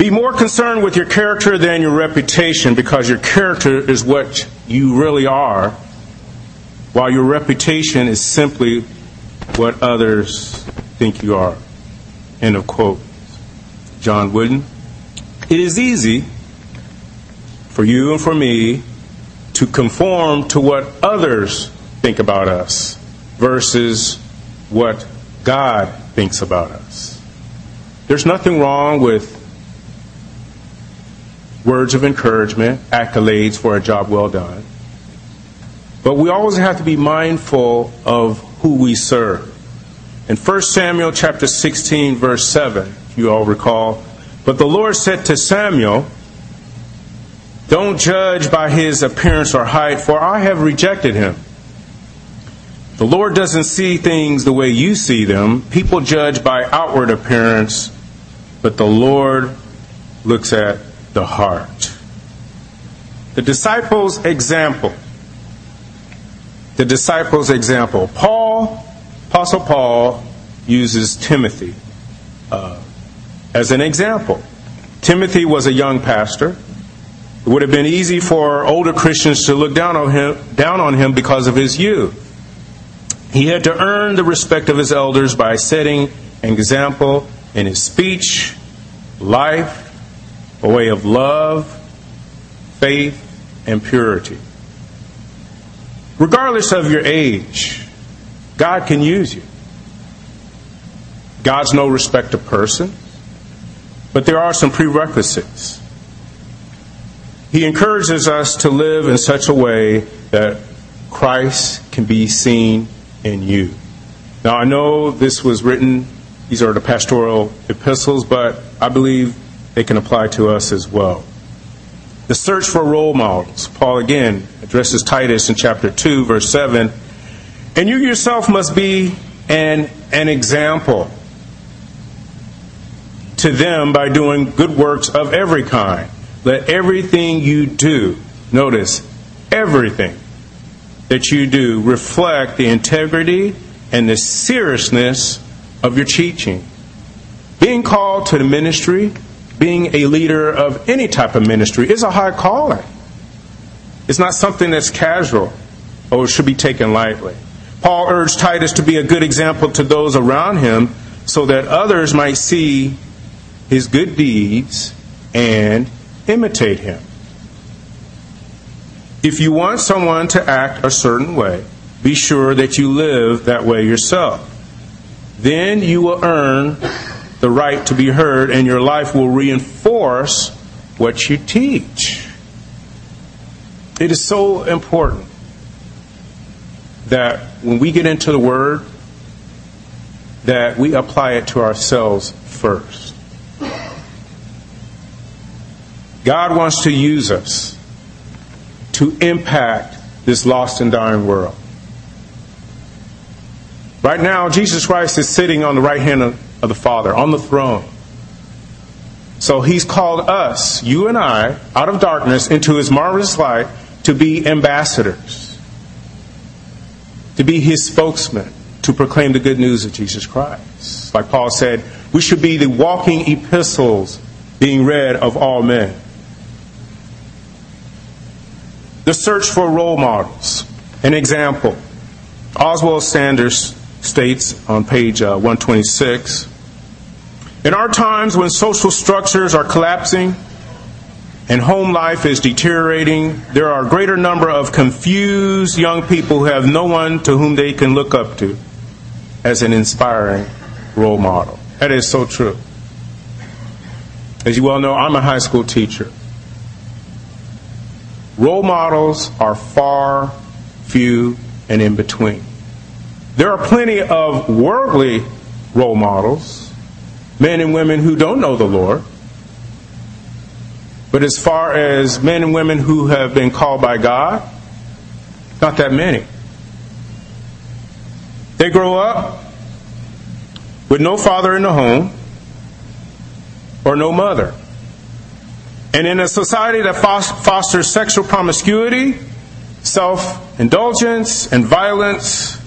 Be more concerned with your character than your reputation because your character is what you really are, while your reputation is simply what others think you are. End of quote. John Wooden. It is easy for you and for me to conform to what others think about us versus what God thinks about us. There's nothing wrong with words of encouragement, accolades for a job well done. But we always have to be mindful of who we serve. In 1 Samuel chapter 16 verse 7, you all recall, but the Lord said to Samuel, don't judge by his appearance or height, for I have rejected him. The Lord doesn't see things the way you see them. People judge by outward appearance, but the Lord looks at the heart. The disciples' example. The disciples' example. Paul, Apostle Paul, uses Timothy uh, as an example. Timothy was a young pastor. It would have been easy for older Christians to look down on him, down on him because of his youth. He had to earn the respect of his elders by setting an example in his speech, life, a way of love, faith, and purity. Regardless of your age, God can use you. God's no respect of person, but there are some prerequisites. He encourages us to live in such a way that Christ can be seen in you. Now, I know this was written, these are the pastoral epistles, but I believe they can apply to us as well. The search for role models. Paul again addresses Titus in chapter 2, verse 7. And you yourself must be an, an example to them by doing good works of every kind. Let everything you do, notice, everything that you do reflect the integrity and the seriousness of your teaching. Being called to the ministry, being a leader of any type of ministry is a high calling. It's not something that's casual or should be taken lightly. Paul urged Titus to be a good example to those around him so that others might see his good deeds and imitate him. If you want someone to act a certain way, be sure that you live that way yourself. Then you will earn the right to be heard, and your life will reinforce what you teach. It is so important that when we get into the Word, that we apply it to ourselves first. God wants to use us to impact this lost and dying world. Right now, Jesus Christ is sitting on the right hand of, of the Father, on the throne. So he's called us, you and I, out of darkness into his marvelous light to be ambassadors, to be his spokesman, to proclaim the good news of Jesus Christ. Like Paul said, we should be the walking epistles being read of all men. The search for role models. An example. Oswald Sanders states on page uh, 126 In our times when social structures are collapsing and home life is deteriorating, there are a greater number of confused young people who have no one to whom they can look up to as an inspiring role model. That is so true. As you well know, I'm a high school teacher. Role models are far, few, and in between. There are plenty of worldly role models, men and women who don't know the Lord. But as far as men and women who have been called by God, not that many. They grow up with no father in the home or no mother. And in a society that fosters sexual promiscuity, self indulgence, and violence,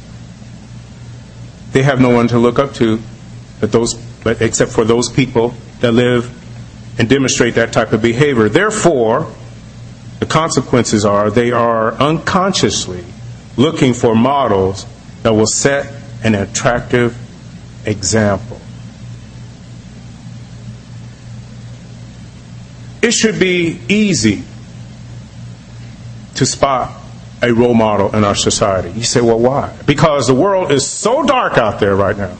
they have no one to look up to but those, but except for those people that live and demonstrate that type of behavior. Therefore, the consequences are they are unconsciously looking for models that will set an attractive example. It should be easy to spot a role model in our society. You say, well, why? Because the world is so dark out there right now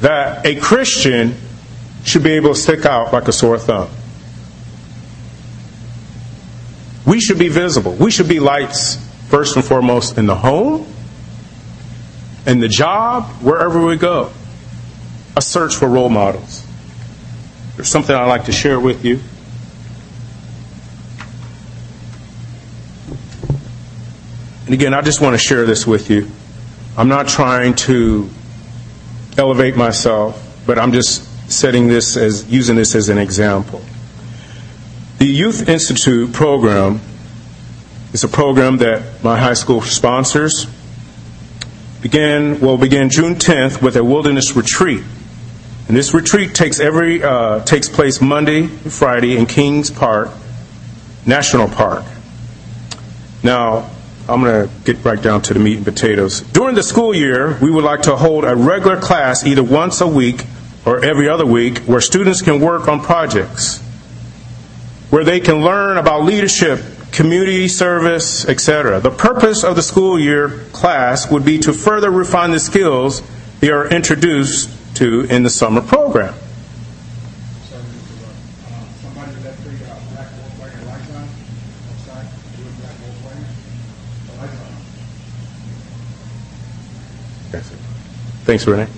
that a Christian should be able to stick out like a sore thumb. We should be visible. We should be lights, first and foremost, in the home, in the job, wherever we go. A search for role models. There's something I'd like to share with you. And again, I just want to share this with you. I'm not trying to elevate myself, but I'm just setting this as using this as an example. The Youth Institute program is a program that my high school sponsors. Began will begin June 10th with a wilderness retreat, and this retreat takes every uh, takes place Monday, and Friday in Kings Park National Park. Now, I'm going to get right down to the meat and potatoes. During the school year, we would like to hold a regular class either once a week or every other week where students can work on projects, where they can learn about leadership, community service, etc. The purpose of the school year class would be to further refine the skills they are introduced to in the summer program. Thanks, Renee.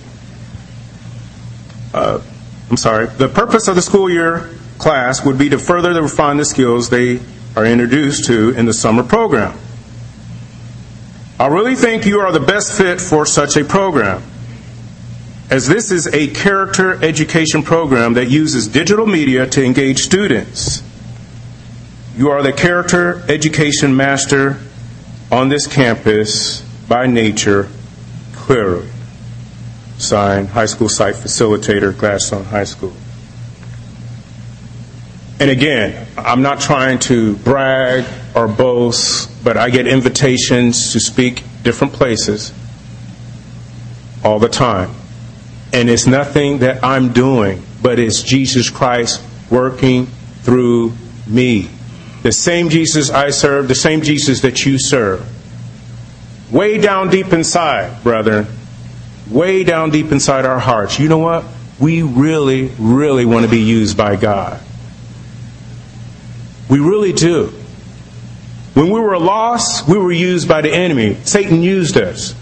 Uh, I'm sorry. The purpose of the school year class would be to further refine the skills they are introduced to in the summer program. I really think you are the best fit for such a program, as this is a character education program that uses digital media to engage students. You are the character education master on this campus by nature, clearly. Signed, High School Site Facilitator, Gladstone High School. And again, I'm not trying to brag or boast, but I get invitations to speak different places all the time. And it's nothing that I'm doing, but it's Jesus Christ working through me. The same Jesus I serve, the same Jesus that you serve. Way down deep inside, brethren, way down deep inside our hearts, you know what? We really, really want to be used by God. We really do. When we were lost, we were used by the enemy. Satan used us.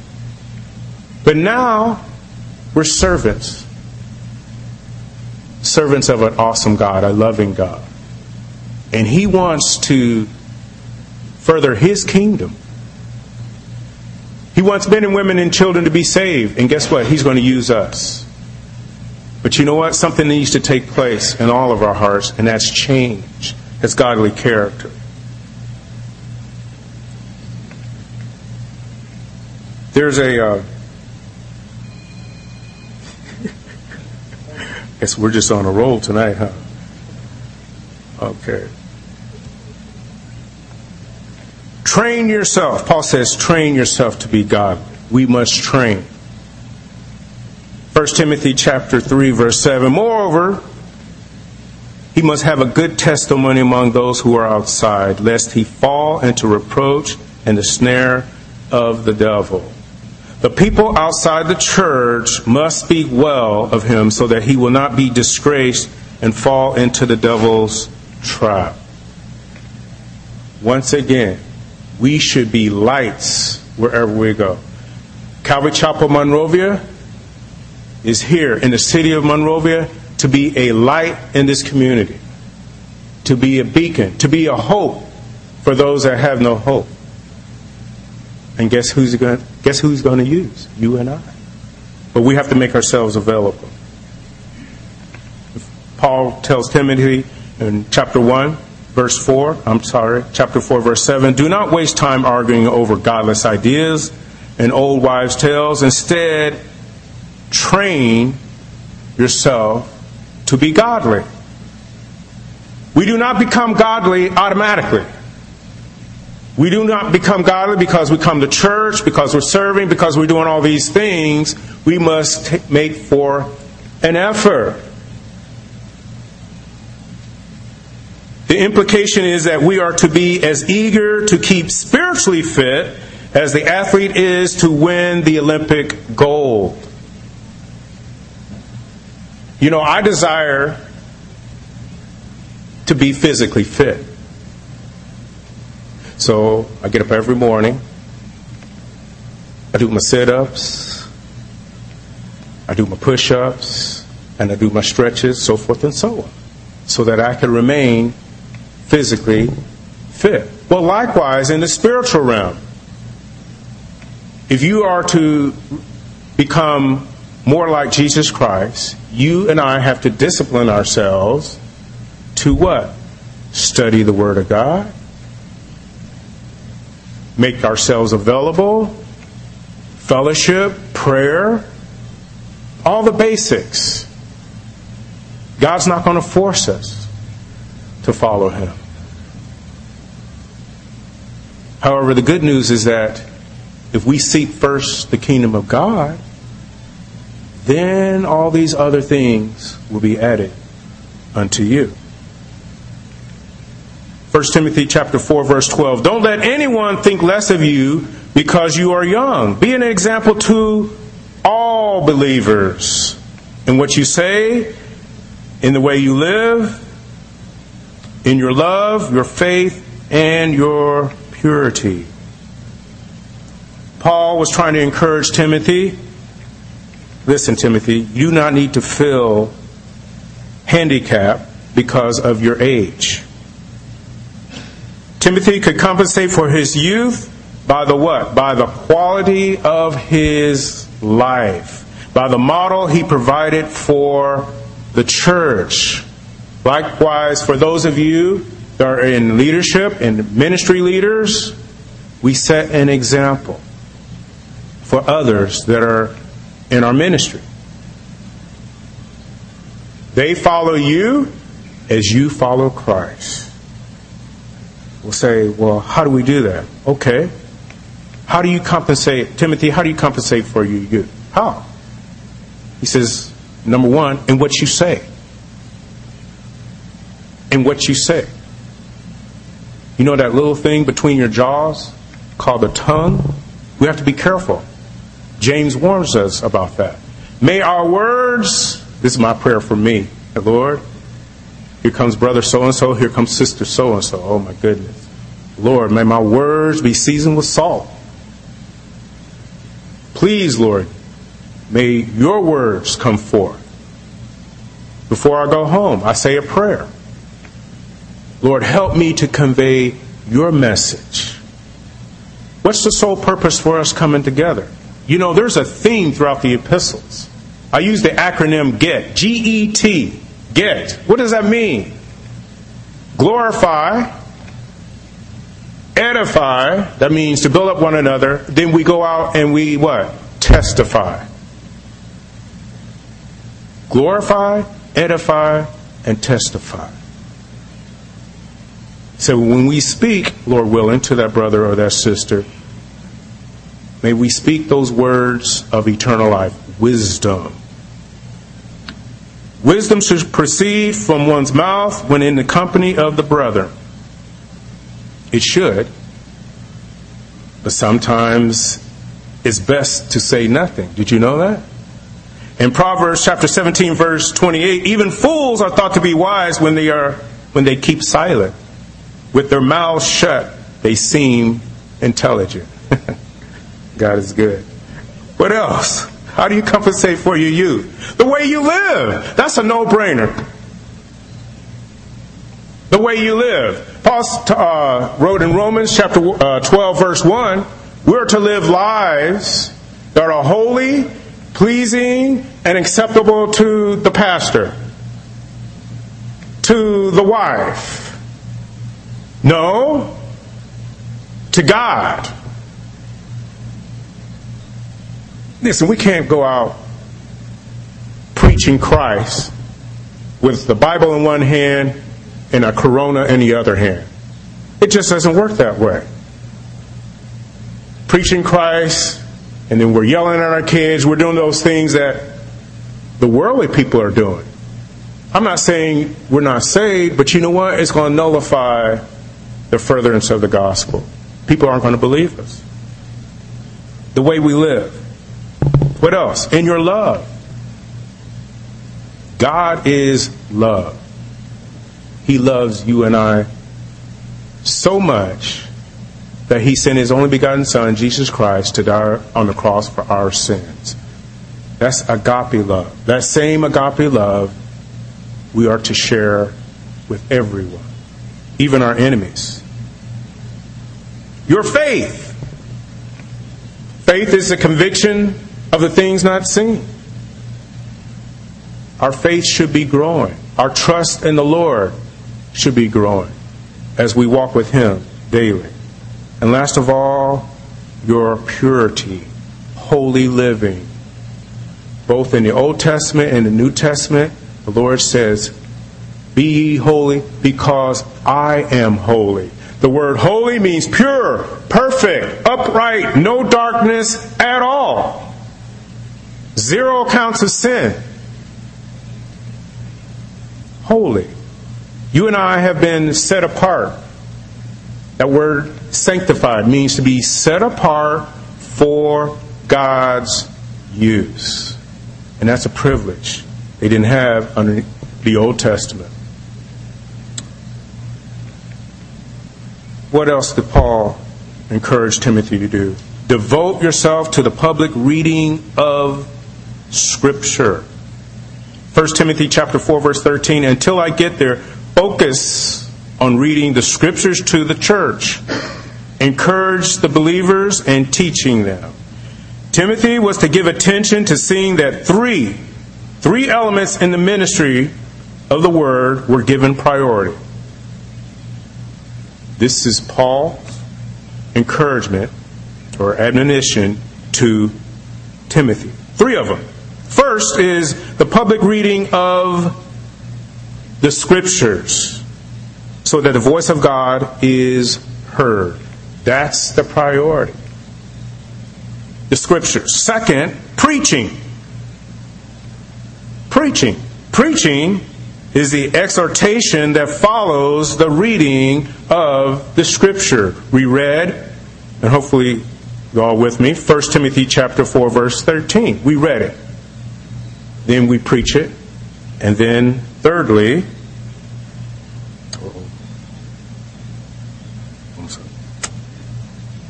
But now, we're servants. Servants of an awesome God, a loving God. And He wants to further His kingdom. He wants men and women and children to be saved. And guess what? He's going to use us. But you know what? Something needs to take place in all of our hearts, and that's change. That's godly character. There's a. Uh, guess we're just on a roll tonight, huh? Okay. Train yourself. Paul says, train yourself to be God. We must train. 1 Timothy chapter 3 verse 7. Moreover, he must have a good testimony among those who are outside, lest he fall into reproach and the snare of the devil. The people outside the church must speak well of him so that he will not be disgraced and fall into the devil's trap. Once again, we should be lights wherever we go. Calvary Chapel Monrovia is here in the city of Monrovia to be a light in this community, to be a beacon, to be a hope for those that have no hope. And guess who's going guess who's going to use? You and I. But we have to make ourselves available. Paul tells Timothy in chapter 1 verse 4, I'm sorry, chapter 4, verse 7. Do not waste time arguing over godless ideas and old wives' tales. Instead, train yourself to be godly. We do not become godly automatically. We do not become godly because we come to church, because we're serving, because we're doing all these things. We must make for an effort. The implication is that we are to be as eager to keep spiritually fit as the athlete is to win the Olympic gold. You know, I desire to be physically fit. So I get up every morning, I do my sit ups, I do my push ups, and I do my stretches, so forth and so on, so that I can remain physically fit. Well, likewise, in the spiritual realm, if you are to become more like Jesus Christ, you and I have to discipline ourselves to what? Study the Word of God, make ourselves available, fellowship, prayer, all the basics. God's not going to force us to follow Him. However, the good news is that if we seek first the kingdom of God, then all these other things will be added unto you. 1 Timothy chapter 4 verse 12. Don't let anyone think less of you because you are young. Be an example to all believers in what you say, in the way you live, in your love, your faith, and your purity. Paul was trying to encourage Timothy. Listen, Timothy, you do not need to feel handicapped because of your age. Timothy could compensate for his youth by the what? By the quality of his life, by the model he provided for the church. Likewise, for those of you are in leadership and ministry leaders, we set an example for others that are in our ministry. They follow you as you follow Christ We'll say, well, how do we do that? Okay. How do you compensate, Timothy, how do you compensate for your youth? How? He says, number one, in what you say. In what you say. You know that little thing between your jaws called the tongue? We have to be careful. James warns us about that. May our words, this is my prayer for me, Lord, here comes brother so and so. Here comes sister so and so. Oh my goodness. Lord, may my words be seasoned with salt. Please, Lord, may your words come forth. Before I go home, I say a prayer. Lord, help me to convey your message. What's the sole purpose for us coming together? You know, there's a theme throughout the epistles. I use the acronym GET, G E T. Get. What does that mean? Glorify, edify, that means to build up one another. Then we go out and we what? Testify. Glorify, edify, and testify. So when we speak, Lord willing, to that brother or that sister, may we speak those words of eternal life, wisdom, Wisdom should proceed from one's mouth when in the company of the brother. It should. But sometimes it's best to say nothing. Did you know that? In Proverbs chapter 17 verse 28, even fools are thought to be wise when they are when they keep silent. With their mouths shut, they seem intelligent. God is good. What else? How do you compensate for your youth? The way you live. That's a no brainer. The way you live. Paul uh, wrote in Romans chapter uh, 12, verse 1 we're to live lives that are holy, pleasing, and acceptable to the pastor, to the wife. No, to God. Listen, we can't go out preaching Christ with the Bible in one hand and a Corona in the other hand. It just doesn't work that way. Preaching Christ, and then we're yelling at our kids, we're doing those things that the worldly people are doing. I'm not saying we're not saved, but you know what? It's going to nullify the furtherance of the gospel. People aren't going to believe us. The way we live. What else? In your love. God is love. He loves you and I so much that he sent his only begotten Son, Jesus Christ, to die on the cross for our sins. That's agape love. That same agape love we are to share with everyone, even our enemies. Your faith. Faith is the conviction of the things not seen. Our faith should be growing. Our trust in the Lord should be growing as we walk with Him daily. And last of all, your purity, holy living. Both in the Old Testament and the New Testament, the Lord says, Be ye holy because I am holy. The word holy means pure, perfect, upright, no darkness at all. Zero accounts of sin. Holy. You and I have been set apart. That word sanctified means to be set apart for God's use. And that's a privilege they didn't have under the Old Testament. What else did Paul encourage Timothy to do? Devote yourself to the public reading of Scripture. 1 Timothy chapter 4 verse 13 until I get there focus on reading the scriptures to the church encourage the believers and teaching them Timothy was to give attention to seeing that three three elements in the ministry of the word were given priority this is Paul's encouragement or admonition to Timothy three of them First is the public reading of the scriptures so that the voice of God is heard. That's the priority. The scriptures. Second, preaching. Preaching. Preaching is the exhortation that follows the reading of the scripture. We read, and hopefully you're all with me, 1 Timothy chapter 4 verse 13. We read it then we preach it, and then thirdly,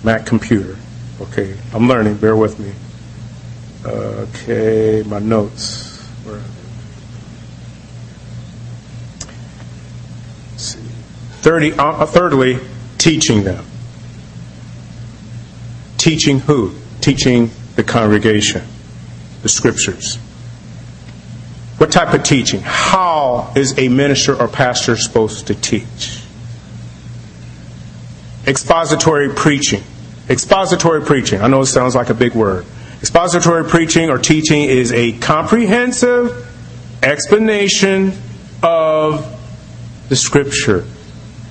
Mac computer. Okay, I'm learning. Bear with me. Okay, my notes. Where see. 30, uh, Uh, uh, thirdly, teaching them. Teaching who? Teaching the congregation, the scriptures. What type of teaching? How is a minister or pastor supposed to teach? Expository preaching. Expository preaching. I know it sounds like a big word. Expository preaching or teaching is a comprehensive explanation of the scripture.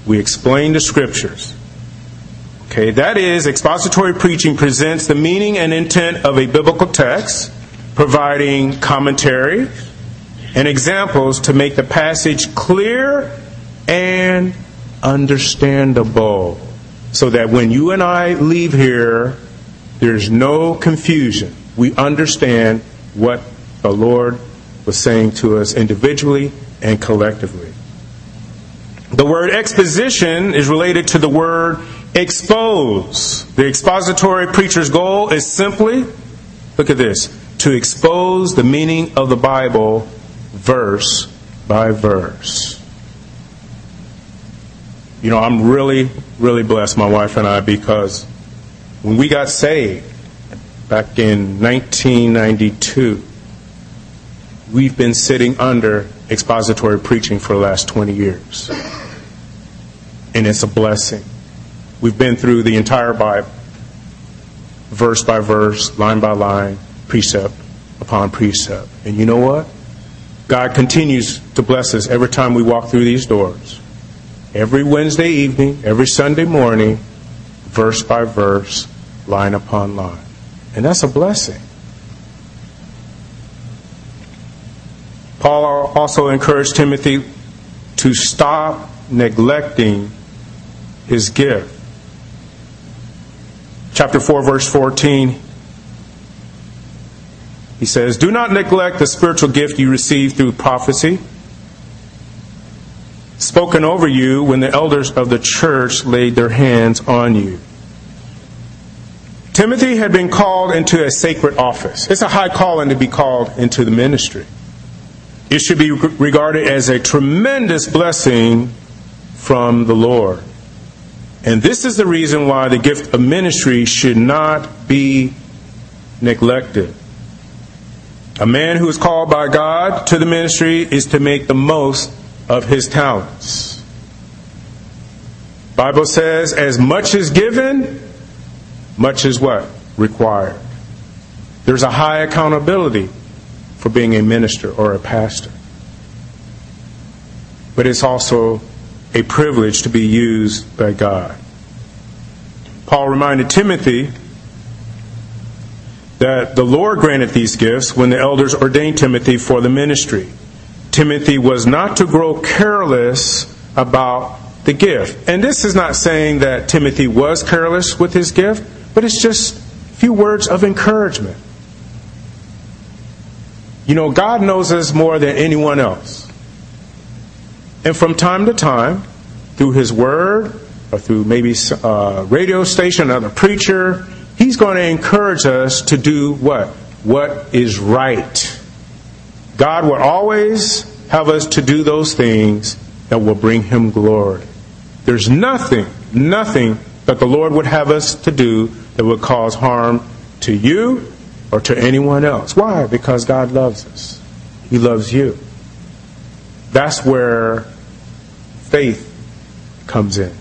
We explain the scriptures. Okay, that is, expository preaching presents the meaning and intent of a biblical text, providing commentary, and examples to make the passage clear and understandable so that when you and I leave here, there's no confusion. We understand what the Lord was saying to us individually and collectively. The word exposition is related to the word expose. The expository preacher's goal is simply, look at this, to expose the meaning of the Bible verse by verse. You know, I'm really, really blessed, my wife and I, because when we got saved back in 1992, we've been sitting under expository preaching for the last 20 years. And it's a blessing. We've been through the entire Bible, verse by verse, line by line, precept upon precept. And you know what? God continues to bless us every time we walk through these doors. every Wednesday evening, every Sunday morning, verse by verse, line upon line. And that's a blessing. Paul also encouraged Timothy to stop neglecting his gift. Chapter 4, verse 14, he says, Do not neglect the spiritual gift you received through prophecy, spoken over you when the elders of the church laid their hands on you. Timothy had been called into a sacred office. It's a high calling to be called into the ministry. It should be regarded as a tremendous blessing from the Lord. And this is the reason why the gift of ministry should not be neglected. A man who is called by God to the ministry is to make the most of his talents. Bible says as much is given, much is what? Required. There's a high accountability for being a minister or a pastor. But it's also a privilege to be used by God. Paul reminded Timothy that the Lord granted these gifts when the elders ordained Timothy for the ministry. Timothy was not to grow careless about the gift. And this is not saying that Timothy was careless with his gift, but it's just a few words of encouragement. You know, God knows us more than anyone else. And from time to time, through His Word, or through maybe a radio station, another preacher, He's going to encourage us to do what? What is right. God will always have us to do those things that will bring Him glory. There's nothing, nothing that the Lord would have us to do that would cause harm to you or to anyone else. Why? Because God loves us. He loves you. That's where faith comes in.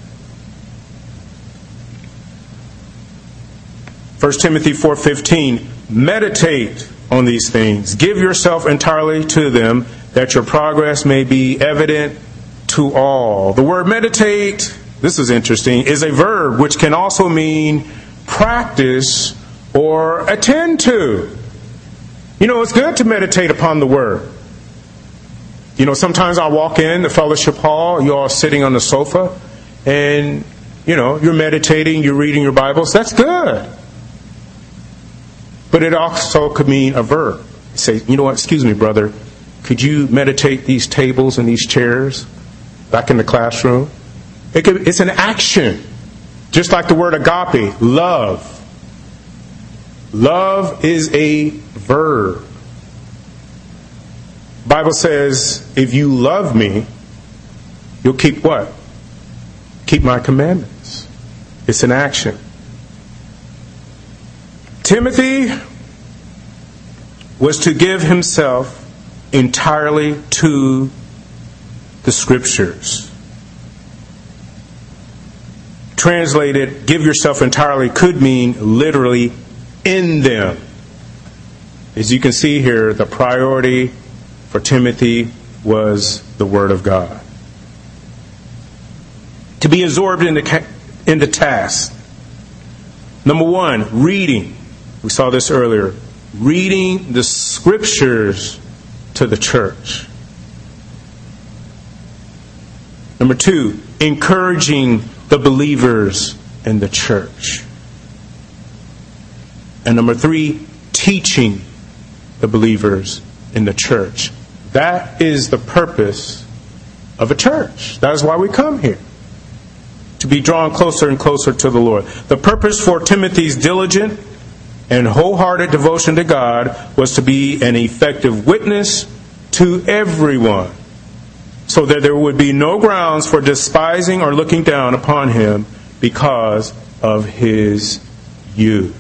1 Timothy 4:15 Meditate on these things. Give yourself entirely to them that your progress may be evident to all. The word meditate, this is interesting, is a verb which can also mean practice or attend to. You know, it's good to meditate upon the Word. You know, sometimes I walk in the fellowship hall, you're all sitting on the sofa, and, you know, you're meditating, you're reading your Bibles. That's good. But it also could mean a verb. Say, you know what, excuse me, brother, could you meditate these tables and these chairs back in the classroom? It could, it's an action. Just like the word agape, love. Love is a verb. Bible says, if you love me, you'll keep what? Keep my commandments. It's an action. Timothy was to give himself entirely to the scriptures. Translated, give yourself entirely could mean literally in them. As you can see here, the priority for Timothy was the Word of God. To be absorbed in the, in the task. Number one, reading. We saw this earlier. Reading the Scriptures to the church. Number two, encouraging the believers in the church. And number three, teaching the believers in the church. That is the purpose of a church. That is why we come here. To be drawn closer and closer to the Lord. The purpose for Timothy's diligent and wholehearted devotion to God was to be an effective witness to everyone, so that there would be no grounds for despising or looking down upon him because of his youth.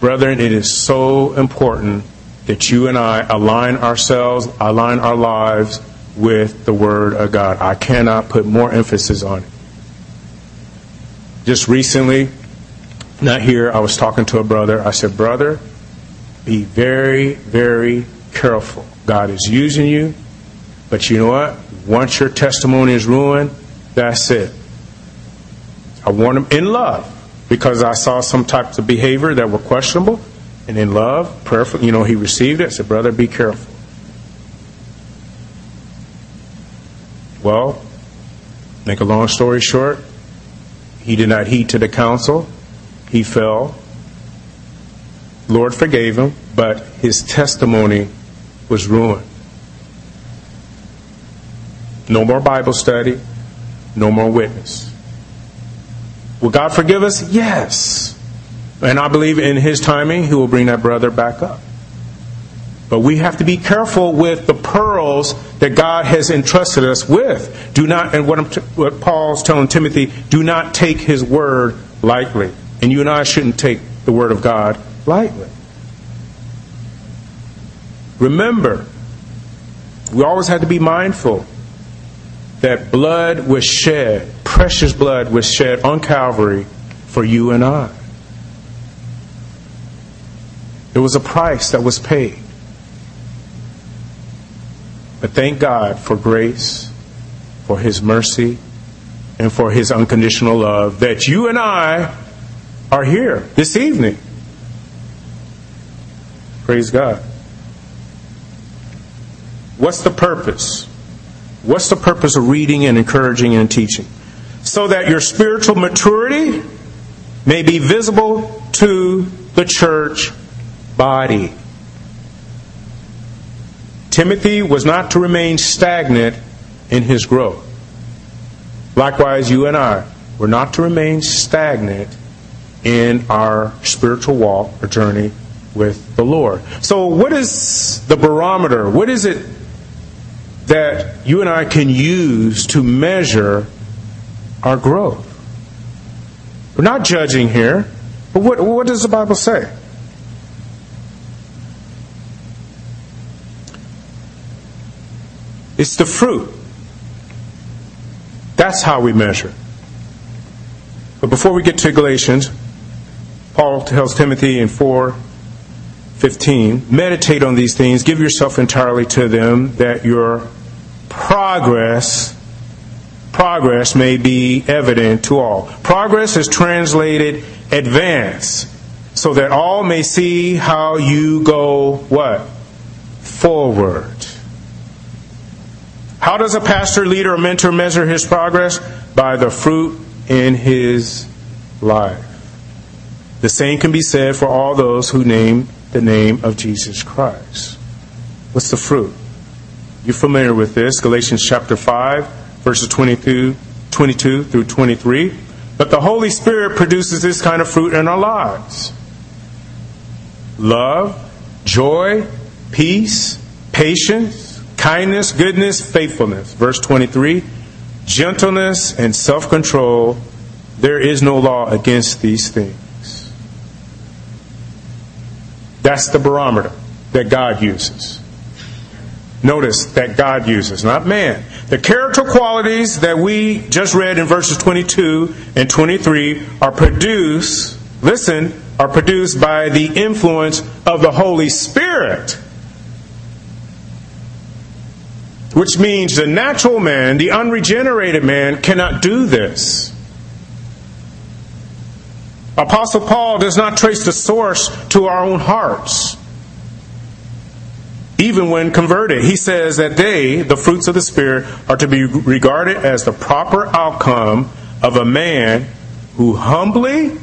Brethren, it is so important that you and I align ourselves, align our lives with the Word of God. I cannot put more emphasis on it. Just recently, not here, I was talking to a brother. I said, Brother, be very, very careful. God is using you, but you know what? Once your testimony is ruined, that's it. I warned him in love because I saw some types of behavior that were questionable. And in love, prayerful, you know, he received it. Said, brother, be careful. Well, make a long story short, he did not heed to the counsel. He fell. Lord forgave him, but his testimony was ruined. No more Bible study, no more witness. Will God forgive us? Yes. And I believe in His timing, He will bring that brother back up. But we have to be careful with the pearls that God has entrusted us with. Do not, and what, what Paul's telling Timothy, do not take His word lightly. And you and I shouldn't take the word of God lightly. Remember, we always have to be mindful that blood was shed, precious blood was shed on Calvary for you and I. There was a price that was paid. But thank God for grace, for His mercy, and for His unconditional love that you and I are here this evening. Praise God. What's the purpose? What's the purpose of reading and encouraging and teaching? So that your spiritual maturity may be visible to the church body. Timothy was not to remain stagnant in his growth. Likewise, you and I were not to remain stagnant in our spiritual walk or journey with the Lord. So, what is the barometer? What is it that you and I can use to measure our growth? We're not judging here, but what, what does the Bible say? It's the fruit. That's how we measure. But before we get to Galatians, Paul tells Timothy in 4 15, meditate on these things, give yourself entirely to them, that your progress progress may be evident to all. Progress is translated advance, so that all may see how you go what? Forward. How does a pastor, leader, or mentor measure his progress? By the fruit in his life. The same can be said for all those who name the name of Jesus Christ. What's the fruit? You're familiar with this, Galatians chapter 5, verses 22, 22 through 23. But the Holy Spirit produces this kind of fruit in our lives love, joy, peace, patience kindness, goodness, faithfulness. Verse 23 gentleness and self control. There is no law against these things. That's the barometer that God uses. Notice that God uses, not man. The character qualities that we just read in verses 22 and 23 are produced, listen, are produced by the influence of the Holy Spirit. Which means the natural man, the unregenerated man, cannot do this. Apostle Paul does not trace the source to our own hearts. Even when converted, he says that they, the fruits of the Spirit, are to be regarded as the proper outcome of a man who humbly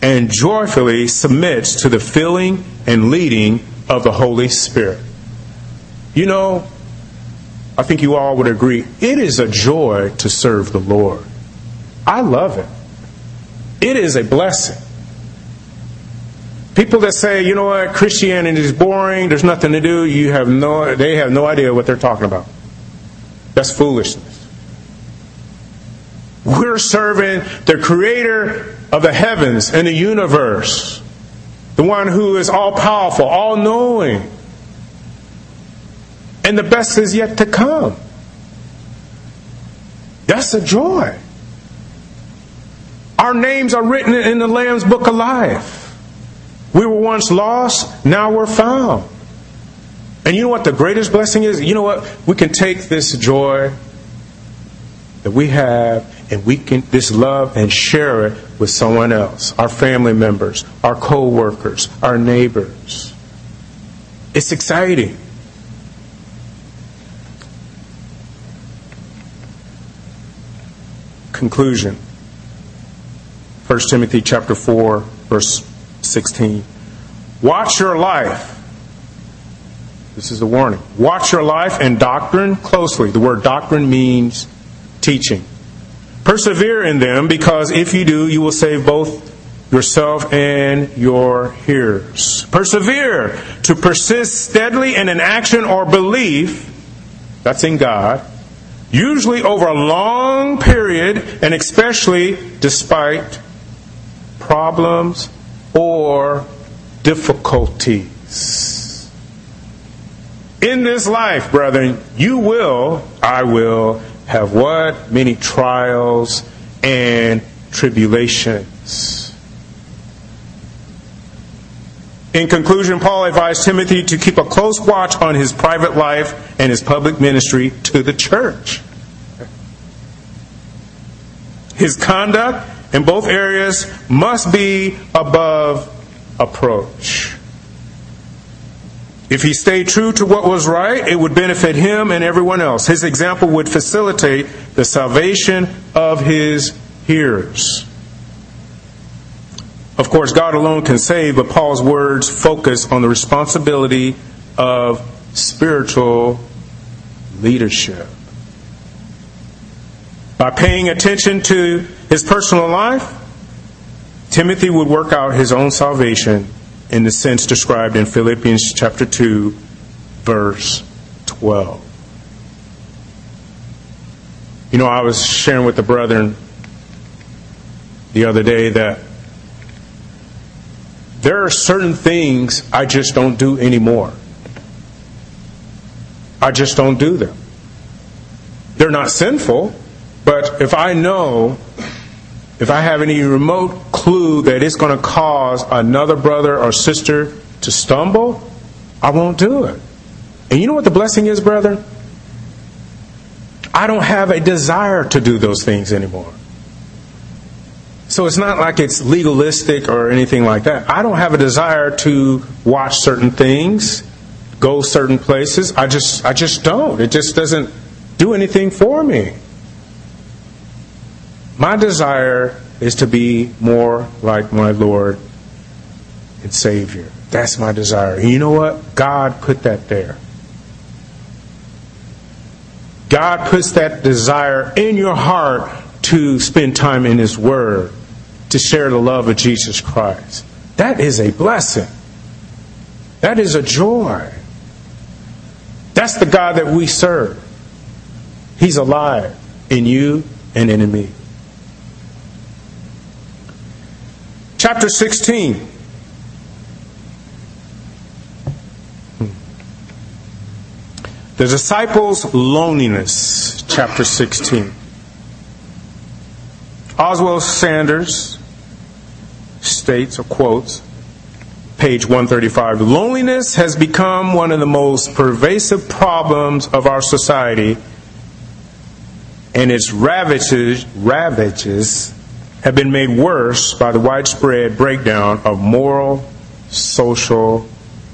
and joyfully submits to the filling and leading of the Holy Spirit. You know, I think you all would agree, it is a joy to serve the Lord. I love it. It is a blessing. People that say, you know what, Christianity is boring, there's nothing to do, you have no they have no idea what they're talking about. That's foolishness. We're serving the creator of the heavens and the universe. The one who is all powerful, all knowing and the best is yet to come. That's a joy. Our names are written in the Lamb's book of life. We were once lost, now we're found. And you know what the greatest blessing is? You know what? We can take this joy that we have and we can this love and share it with someone else, our family members, our co-workers, our neighbors. It's exciting. Conclusion. 1 Timothy chapter 4 verse 16. Watch your life. This is a warning. Watch your life and doctrine closely. The word doctrine means teaching. Persevere in them because if you do, you will save both yourself and your hearers. Persevere to persist steadily in an action or belief that's in God, usually over a long period and especially despite problems or difficulties. In this life, brethren, you will, I will, have what? Many trials and tribulations. In conclusion, Paul advised Timothy to keep a close watch on his private life and his public ministry to the church. His conduct in both areas must be above approach. If he stayed true to what was right, it would benefit him and everyone else. His example would facilitate the salvation of his hearers. Of course, God alone can save, but Paul's words focus on the responsibility of spiritual leadership. By paying attention to his personal life, Timothy would work out his own salvation in the sense described in Philippians chapter 2, verse 12. You know, I was sharing with the brethren the other day that there are certain things I just don't do anymore. I just don't do them. They're not sinful, but if I know if I have any remote clue that it's going to cause another brother or sister to stumble, I won't do it. And you know what the blessing is, brother? I don't have a desire to do those things anymore. So it's not like it's legalistic or anything like that. I don't have a desire to watch certain things, go certain places. I just I just don't. It just doesn't do anything for me. My desire is to be more like my Lord and Savior. That's my desire. And you know what? God put that there. God puts that desire in your heart to spend time in His Word, to share the love of Jesus Christ. That is a blessing. That is a joy. That's the God that we serve. He's alive in you and in me. Chapter 16. The disciples' loneliness, chapter 16. Oswald Sanders states or quotes, page 135 Loneliness has become one of the most pervasive problems of our society, and its ravages, ravages have been made worse by the widespread breakdown of moral, social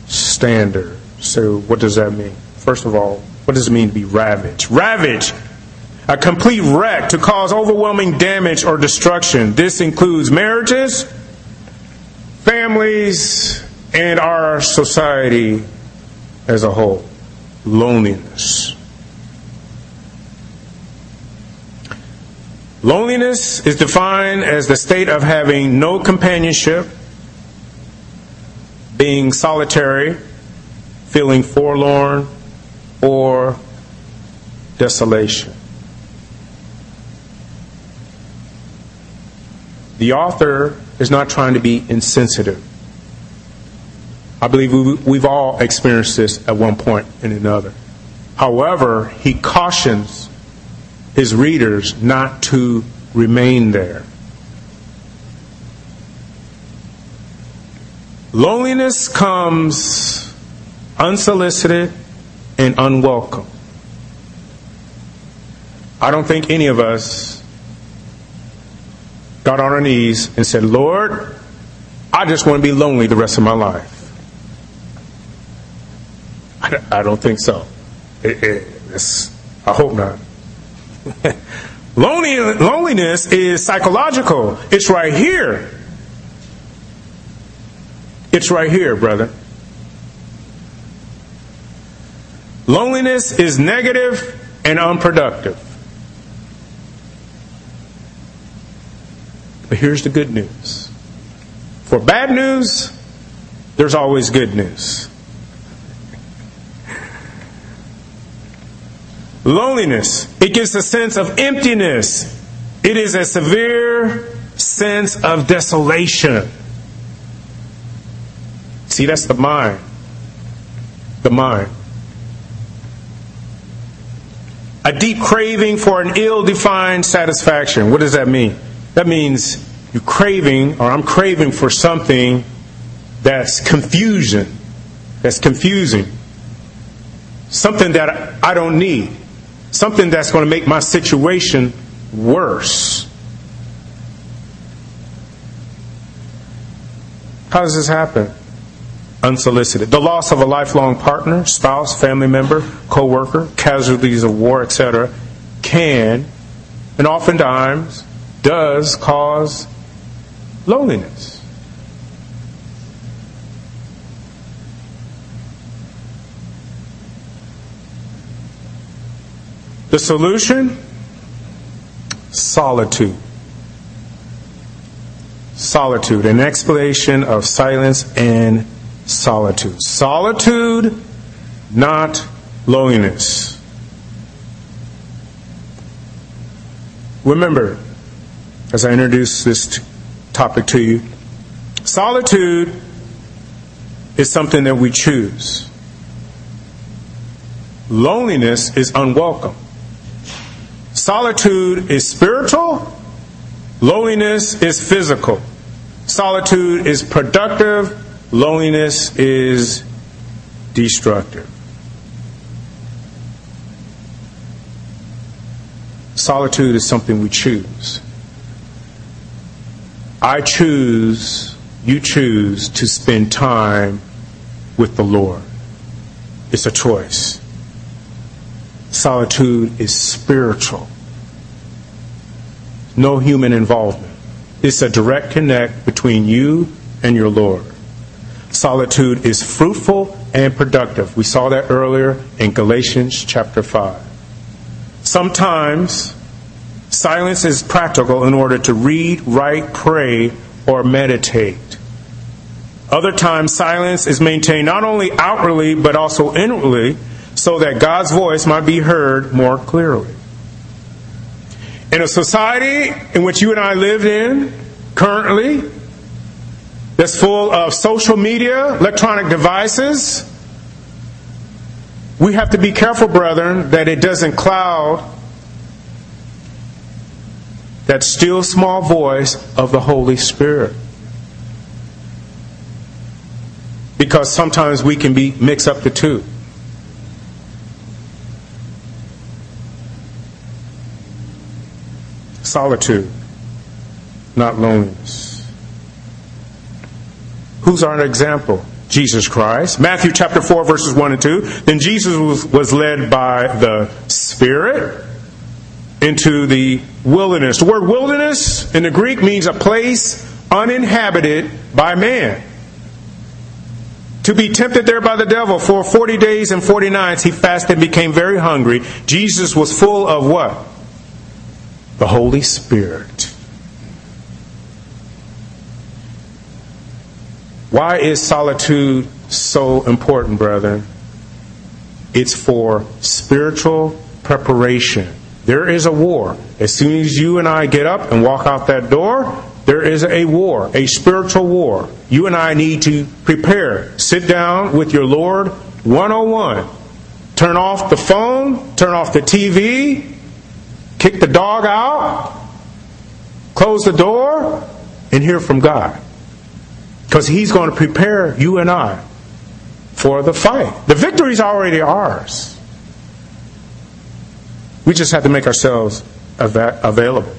standards. So, what does that mean? First of all, what does it mean to be ravaged? Ravaged! A complete wreck to cause overwhelming damage or destruction. This includes marriages, families, and our society as a whole. Loneliness. Loneliness is defined as the state of having no companionship, being solitary, feeling forlorn, or desolation. The author is not trying to be insensitive. I believe we've all experienced this at one point and another. However, he cautions his readers not to remain there. Loneliness comes unsolicited and unwelcome. I don't think any of us got on our knees and said, Lord, I just want to be lonely the rest of my life. I don't think so. It, it, I hope not. Loneliness is psychological. It's right here. It's right here, brother. Loneliness is negative and unproductive. But here's the good news. For bad news, there's always good news. Loneliness, it gives a sense of emptiness. It is a severe sense of desolation. See, that's the mind. The mind. A deep craving for an ill defined satisfaction. What does that mean? That means you're craving, or I'm craving for something that's confusion, that's confusing, something that I don't need something that's going to make my situation worse. How does this happen? Unsolicited. The loss of a lifelong partner, spouse, family member, co worker, casualties of war, etc., can and oftentimes does cause loneliness. The solution? Solitude. Solitude, an explanation of silence and solitude. Solitude, not loneliness. Remember, as I introduce this t- topic to you, solitude is something that we choose. Loneliness is unwelcome. Solitude is spiritual, loneliness is physical. Solitude is productive, loneliness is destructive. Solitude is something we choose. I choose, you choose to spend time with the Lord. It's a choice. Solitude is spiritual. No human involvement. It's a direct connect between you and your Lord. Solitude is fruitful and productive. We saw that earlier in Galatians chapter 5. Sometimes silence is practical in order to read, write, pray, or meditate. Other times, silence is maintained not only outwardly but also inwardly so that God's voice might be heard more clearly. In a society in which you and I live in currently, that's full of social media, electronic devices, we have to be careful, brethren, that it doesn't cloud that still small voice of the Holy Spirit. Because sometimes we can be mix up the two. solitude, not loneliness. Who's our example? Jesus Christ. Matthew chapter 4, verses 1 and 2. Then Jesus was, was led by the Spirit into the wilderness. The word wilderness in the Greek means a place uninhabited by man. To be tempted there by the devil for 40 days and 40 nights, he fasted and became very hungry. Jesus was full of what? the Holy Spirit. Why is solitude so important, brethren? It's for spiritual preparation. There is a war. As soon as you and I get up and walk out that door, there is a war, a spiritual war. You and I need to prepare. Sit down with your Lord one on one. Turn off the phone, turn off the TV, kick the dog out, close the door, and hear from God. Because He's going to prepare you and I for the fight. The victory is already ours. We just have to make ourselves available.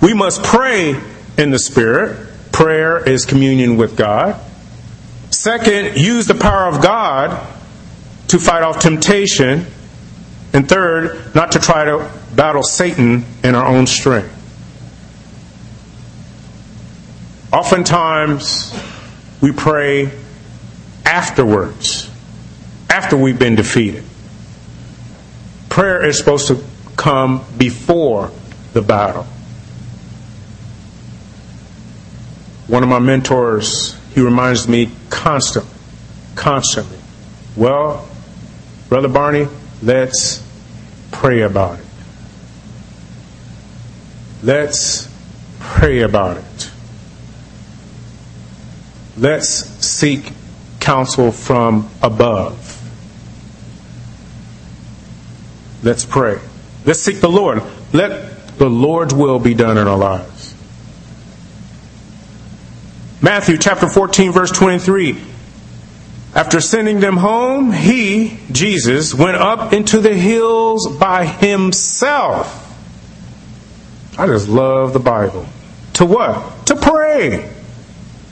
We must pray in the Spirit. Prayer is communion with God. Second, use the power of God to fight off temptation. And third, not to try to battle Satan in our own strength. Oftentimes, we pray afterwards, after we've been defeated. Prayer is supposed to come before the battle. One of my mentors, he reminds me constantly, constantly, well, Brother Barney, let's pray about it. Let's pray about it. Let's seek counsel from above. Let's pray. Let's seek the Lord. Let the Lord's will be done in our lives. Matthew chapter 14, verse 23. After sending them home, he, Jesus, went up into the hills by himself. I just love the Bible. To what? To pray.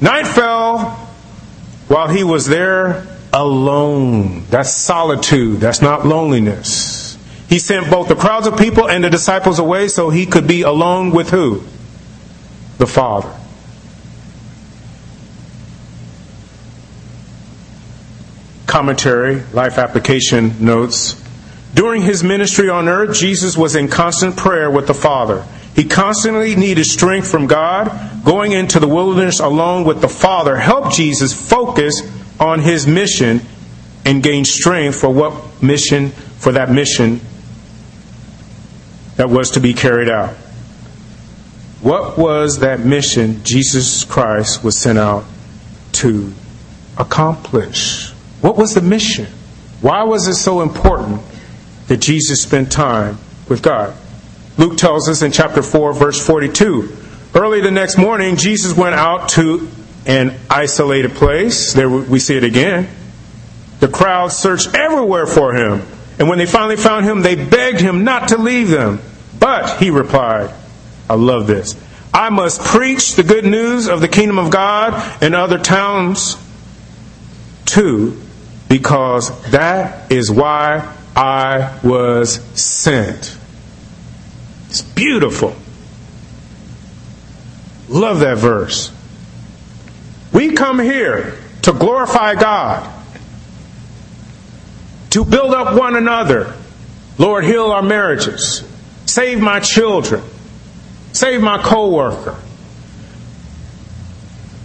Night fell while he was there alone. That's solitude. That's not loneliness. He sent both the crowds of people and the disciples away so he could be alone with who? The Father. commentary, life application notes. During his ministry on earth, Jesus was in constant prayer with the Father. He constantly needed strength from God. Going into the wilderness alone with the Father helped Jesus focus on his mission and gain strength for what mission, for that mission that was to be carried out. What was that mission Jesus Christ was sent out to accomplish? What was the mission? Why was it so important that Jesus spent time with God? Luke tells us in chapter 4, verse 42. Early the next morning, Jesus went out to an isolated place. There we see it again. The crowd searched everywhere for him. And when they finally found him, they begged him not to leave them. But, he replied, I love this. I must preach the good news of the kingdom of God in other towns too, because that is why I was sent. It's beautiful. Love that verse. We come here to glorify God, to build up one another. Lord, heal our marriages. Save my children. Save my coworker.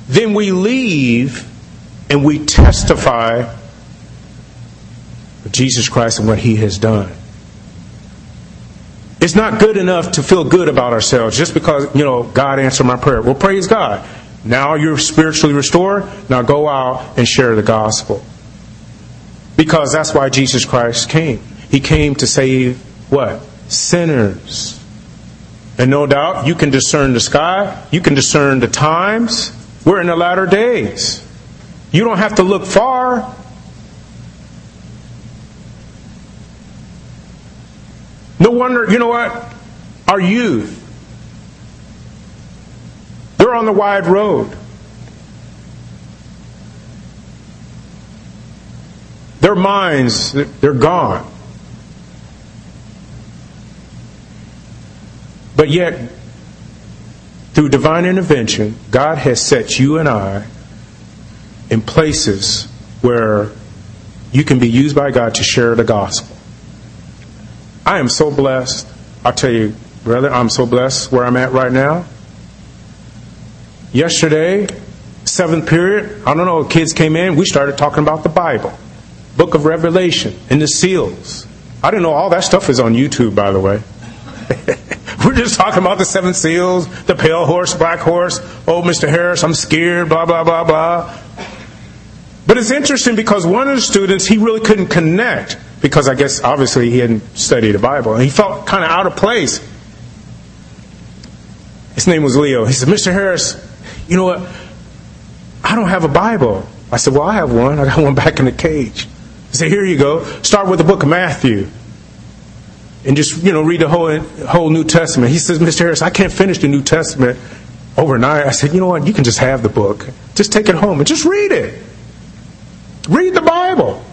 Then we leave and we testify of Jesus Christ and what He has done. It's not good enough to feel good about ourselves just because, you know, God answered my prayer. Well, praise God. Now you're spiritually restored. Now go out and share the gospel. Because that's why Jesus Christ came. He came to save what? Sinners. And no doubt you can discern the sky, you can discern the times. We're in the latter days. You don't have to look far. No wonder, you know what? Our youth, they're on the wide road. Their minds, they're gone. But yet, through divine intervention, God has set you and I in places where you can be used by God to share the gospel. I am so blessed. I'll tell you, brother, I'm so blessed where I'm at right now. Yesterday, seventh period, I don't know, kids came in, we started talking about the Bible, book of Revelation, and the seals. I didn't know all that stuff is on YouTube, by the way. We're just talking about the seven seals, the pale horse, black horse. Oh, Mr. Harris, I'm scared, blah, blah, blah, blah. But it's interesting because one of the students, he really couldn't connect because I guess obviously he hadn't studied the Bible. And he felt kind of out of place. His name was Leo. He said, Mr. Harris, you know what? I don't have a Bible. I said, Well, I have one. I got one back in the cage. He said, Here you go. Start with the book of Matthew. And just, you know, read the whole, whole New Testament. He says, Mr. Harris, I can't finish the New Testament overnight. I said, You know what? You can just have the book. Just take it home and just read it. Read the Bible.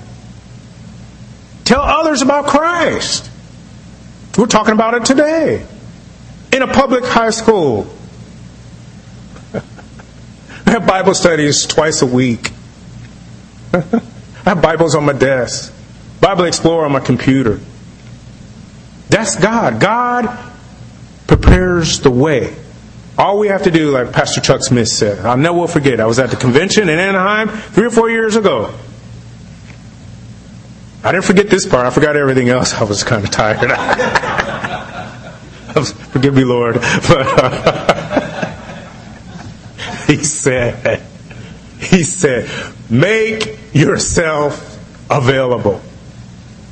Tell others about Christ. We're talking about it today. In a public high school. I have Bible studies twice a week. I have Bibles on my desk. Bible Explorer on my computer. That's God. God prepares the way. All we have to do, like Pastor Chuck Smith said, I'll never forget. I was at the convention in Anaheim three or four years ago. I didn't forget this part. I forgot everything else. I was kind of tired. Forgive me, Lord. But uh, he said, he said, make yourself available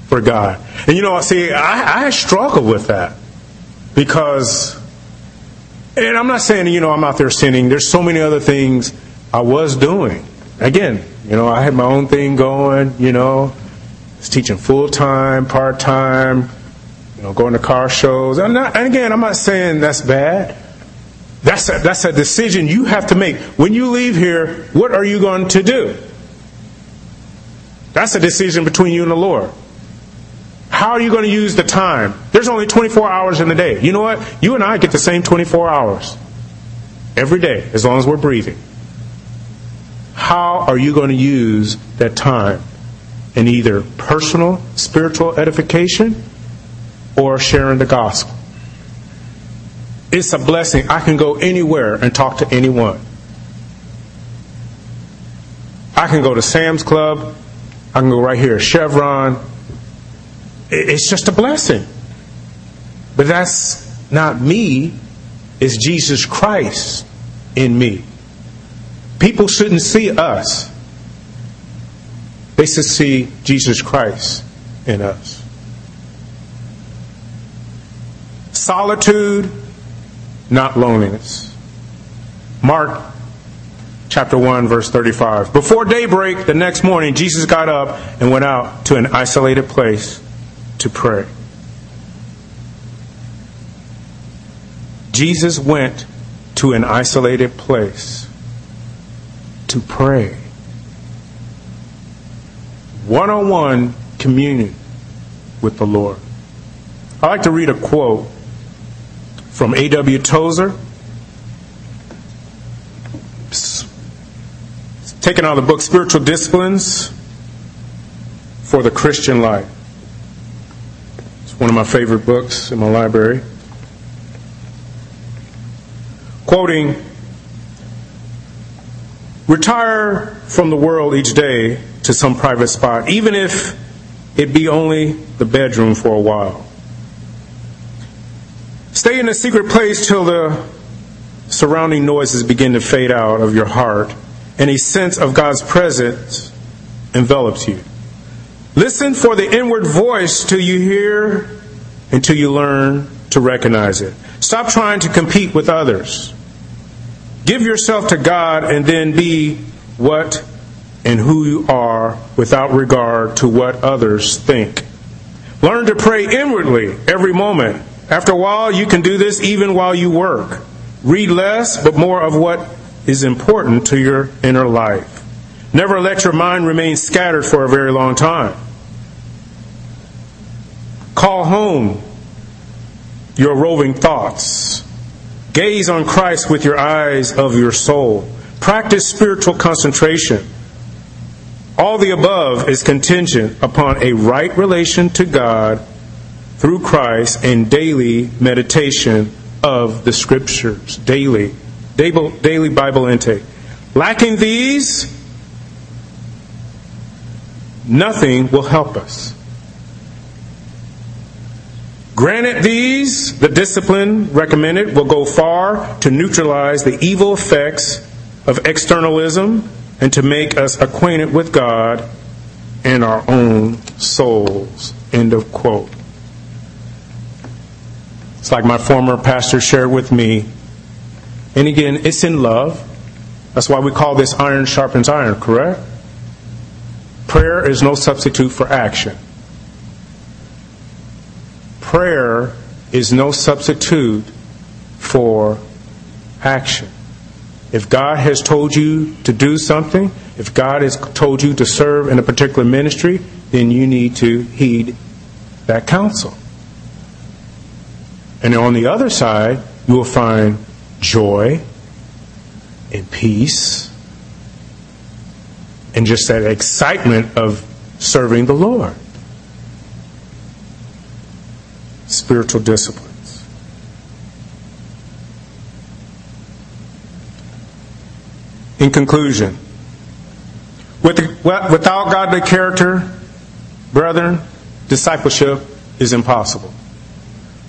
for God. And you know, see, I, I struggle with that because, and I'm not saying, you know, I'm out there sinning. There's so many other things I was doing. Again, you know, I had my own thing going, you know, I was teaching full time, part time, you know, going to car shows. And, not, and again, I'm not saying that's bad. That's a, that's a decision you have to make. When you leave here, what are you going to do? That's a decision between you and the Lord. How are you going to use the time? There's only 24 hours in the day. You know what? You and I get the same 24 hours every day as long as we're breathing. How are you going to use that time in either personal spiritual edification or sharing the gospel? It's a blessing. I can go anywhere and talk to anyone. I can go to Sam's Club. I can go right here, Chevron. It's just a blessing. But that's not me, it's Jesus Christ in me. People shouldn't see us, they should see Jesus Christ in us. Solitude, not loneliness. Mark chapter 1, verse 35. Before daybreak the next morning, Jesus got up and went out to an isolated place to pray. Jesus went to an isolated place to pray. One on one communion with the Lord. I like to read a quote from A.W. Tozer. Taken out of the book Spiritual Disciplines for the Christian Life. It's one of my favorite books in my library. Quoting, retire from the world each day to some private spot, even if it be only the bedroom for a while. Stay in a secret place till the surrounding noises begin to fade out of your heart and a sense of God's presence envelops you. Listen for the inward voice till you hear, until you learn to recognize it. Stop trying to compete with others. Give yourself to God and then be what and who you are without regard to what others think. Learn to pray inwardly every moment. After a while, you can do this even while you work. Read less, but more of what is important to your inner life. Never let your mind remain scattered for a very long time. Call home your roving thoughts. Gaze on Christ with your eyes of your soul. Practice spiritual concentration. All the above is contingent upon a right relation to God through Christ and daily meditation of the Scriptures. Daily daily Bible intake. Lacking these, nothing will help us. Granted, these, the discipline recommended, will go far to neutralize the evil effects of externalism and to make us acquainted with God and our own souls. End of quote. It's like my former pastor shared with me and again, it's in love. That's why we call this iron sharpens iron, correct? Prayer is no substitute for action. Prayer is no substitute for action. If God has told you to do something, if God has told you to serve in a particular ministry, then you need to heed that counsel. And on the other side, you will find joy and peace and just that excitement of serving the Lord. Spiritual disciplines. In conclusion, with, without godly character, brethren, discipleship is impossible.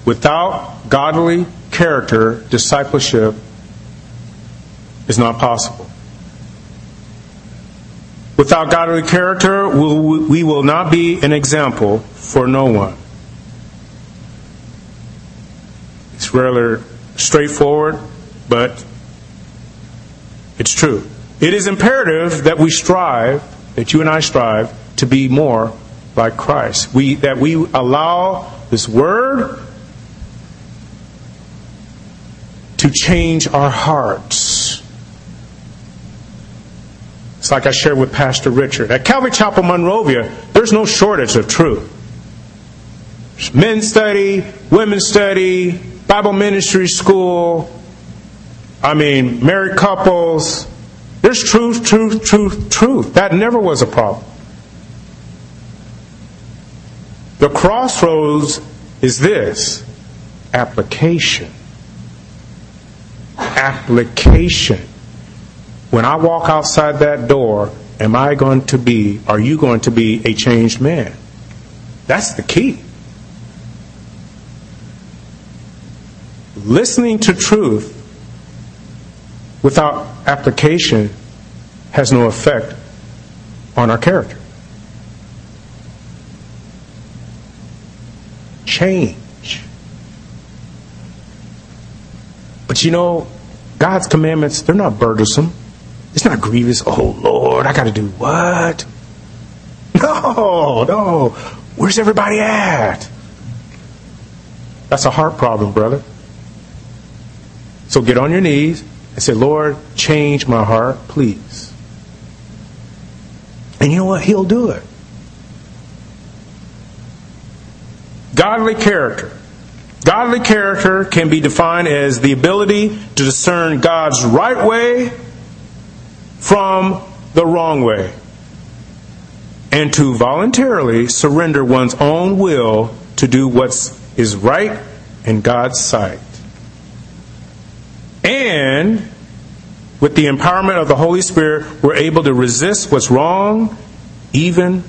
Without godly character, discipleship is not possible. Without godly character, we will not be an example for no one. It's rather straightforward, but it's true. It is imperative that we strive, that you and I strive, to be more like Christ. We, that we allow this word to change our hearts. It's like I shared with Pastor Richard. At Calvary Chapel Monrovia, there's no shortage of truth. There's men's study, women's study, Bible ministry school, I mean, married couples. There's truth, truth, truth, truth. That never was a problem. The crossroads is this application application. When I walk outside that door, am I going to be, are you going to be a changed man? That's the key. Listening to truth without application has no effect on our character. Change. But you know, God's commandments, they're not burdensome. It's not grievous. Oh, Lord, I got to do what? No, no. Where's everybody at? That's a heart problem, brother. So get on your knees and say, Lord, change my heart, please. And you know what? He'll do it. Godly character. Godly character can be defined as the ability to discern God's right way from the wrong way and to voluntarily surrender one's own will to do what is right in God's sight. And with the empowerment of the Holy Spirit, we're able to resist what's wrong even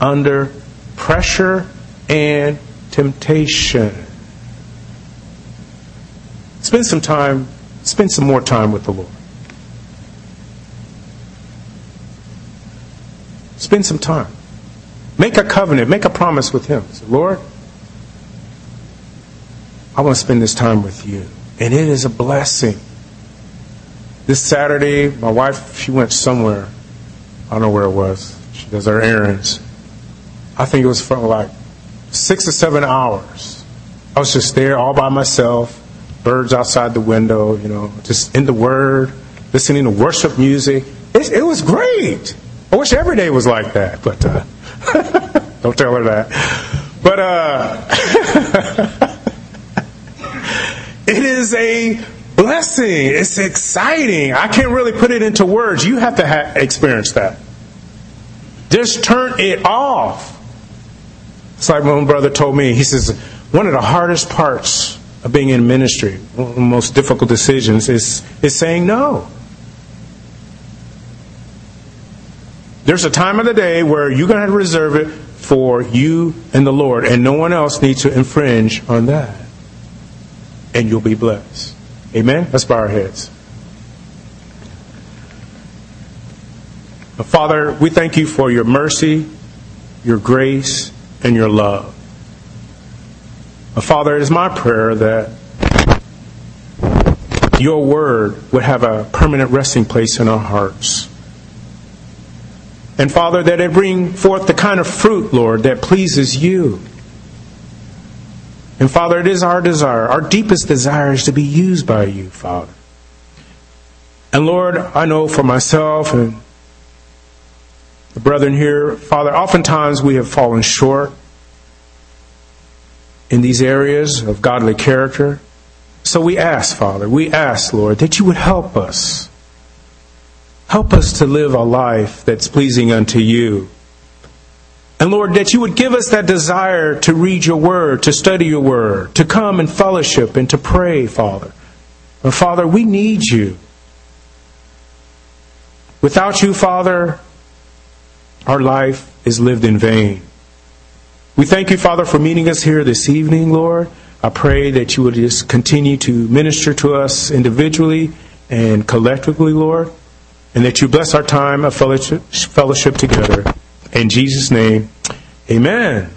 under pressure and temptation. Spend some time, spend some more time with the Lord. Spend some time. Make a covenant, make a promise with Him. Say, Lord, I want to spend this time with you. And it is a blessing. This Saturday, my wife, she went somewhere. I don't know where it was. She does her errands. I think it was for like six or seven hours. I was just there all by myself birds outside the window, you know, just in the Word, listening to worship music. It, it was great. I wish every day was like that, but uh, don't tell her that. But uh, it is a blessing. It's exciting. I can't really put it into words. You have to ha- experience that. Just turn it off. It's like my brother told me. He says, one of the hardest parts of being in ministry, one of the most difficult decisions is, is saying no. There's a time of the day where you're going to, to reserve it for you and the Lord, and no one else needs to infringe on that. And you'll be blessed. Amen? Let's bow our heads. Father, we thank you for your mercy, your grace, and your love. Father, it is my prayer that your word would have a permanent resting place in our hearts. And Father, that it bring forth the kind of fruit, Lord, that pleases you. And Father, it is our desire, our deepest desire is to be used by you, Father. And Lord, I know for myself and the brethren here, Father, oftentimes we have fallen short in these areas of godly character. So we ask, Father, we ask, Lord, that you would help us. Help us to live a life that's pleasing unto you. And Lord, that you would give us that desire to read your word, to study your word, to come and fellowship and to pray, Father. But Father, we need you. Without you, Father, our life is lived in vain. We thank you, Father, for meeting us here this evening, Lord. I pray that you would just continue to minister to us individually and collectively, Lord, and that you bless our time of fellowship, fellowship together. In Jesus' name, amen.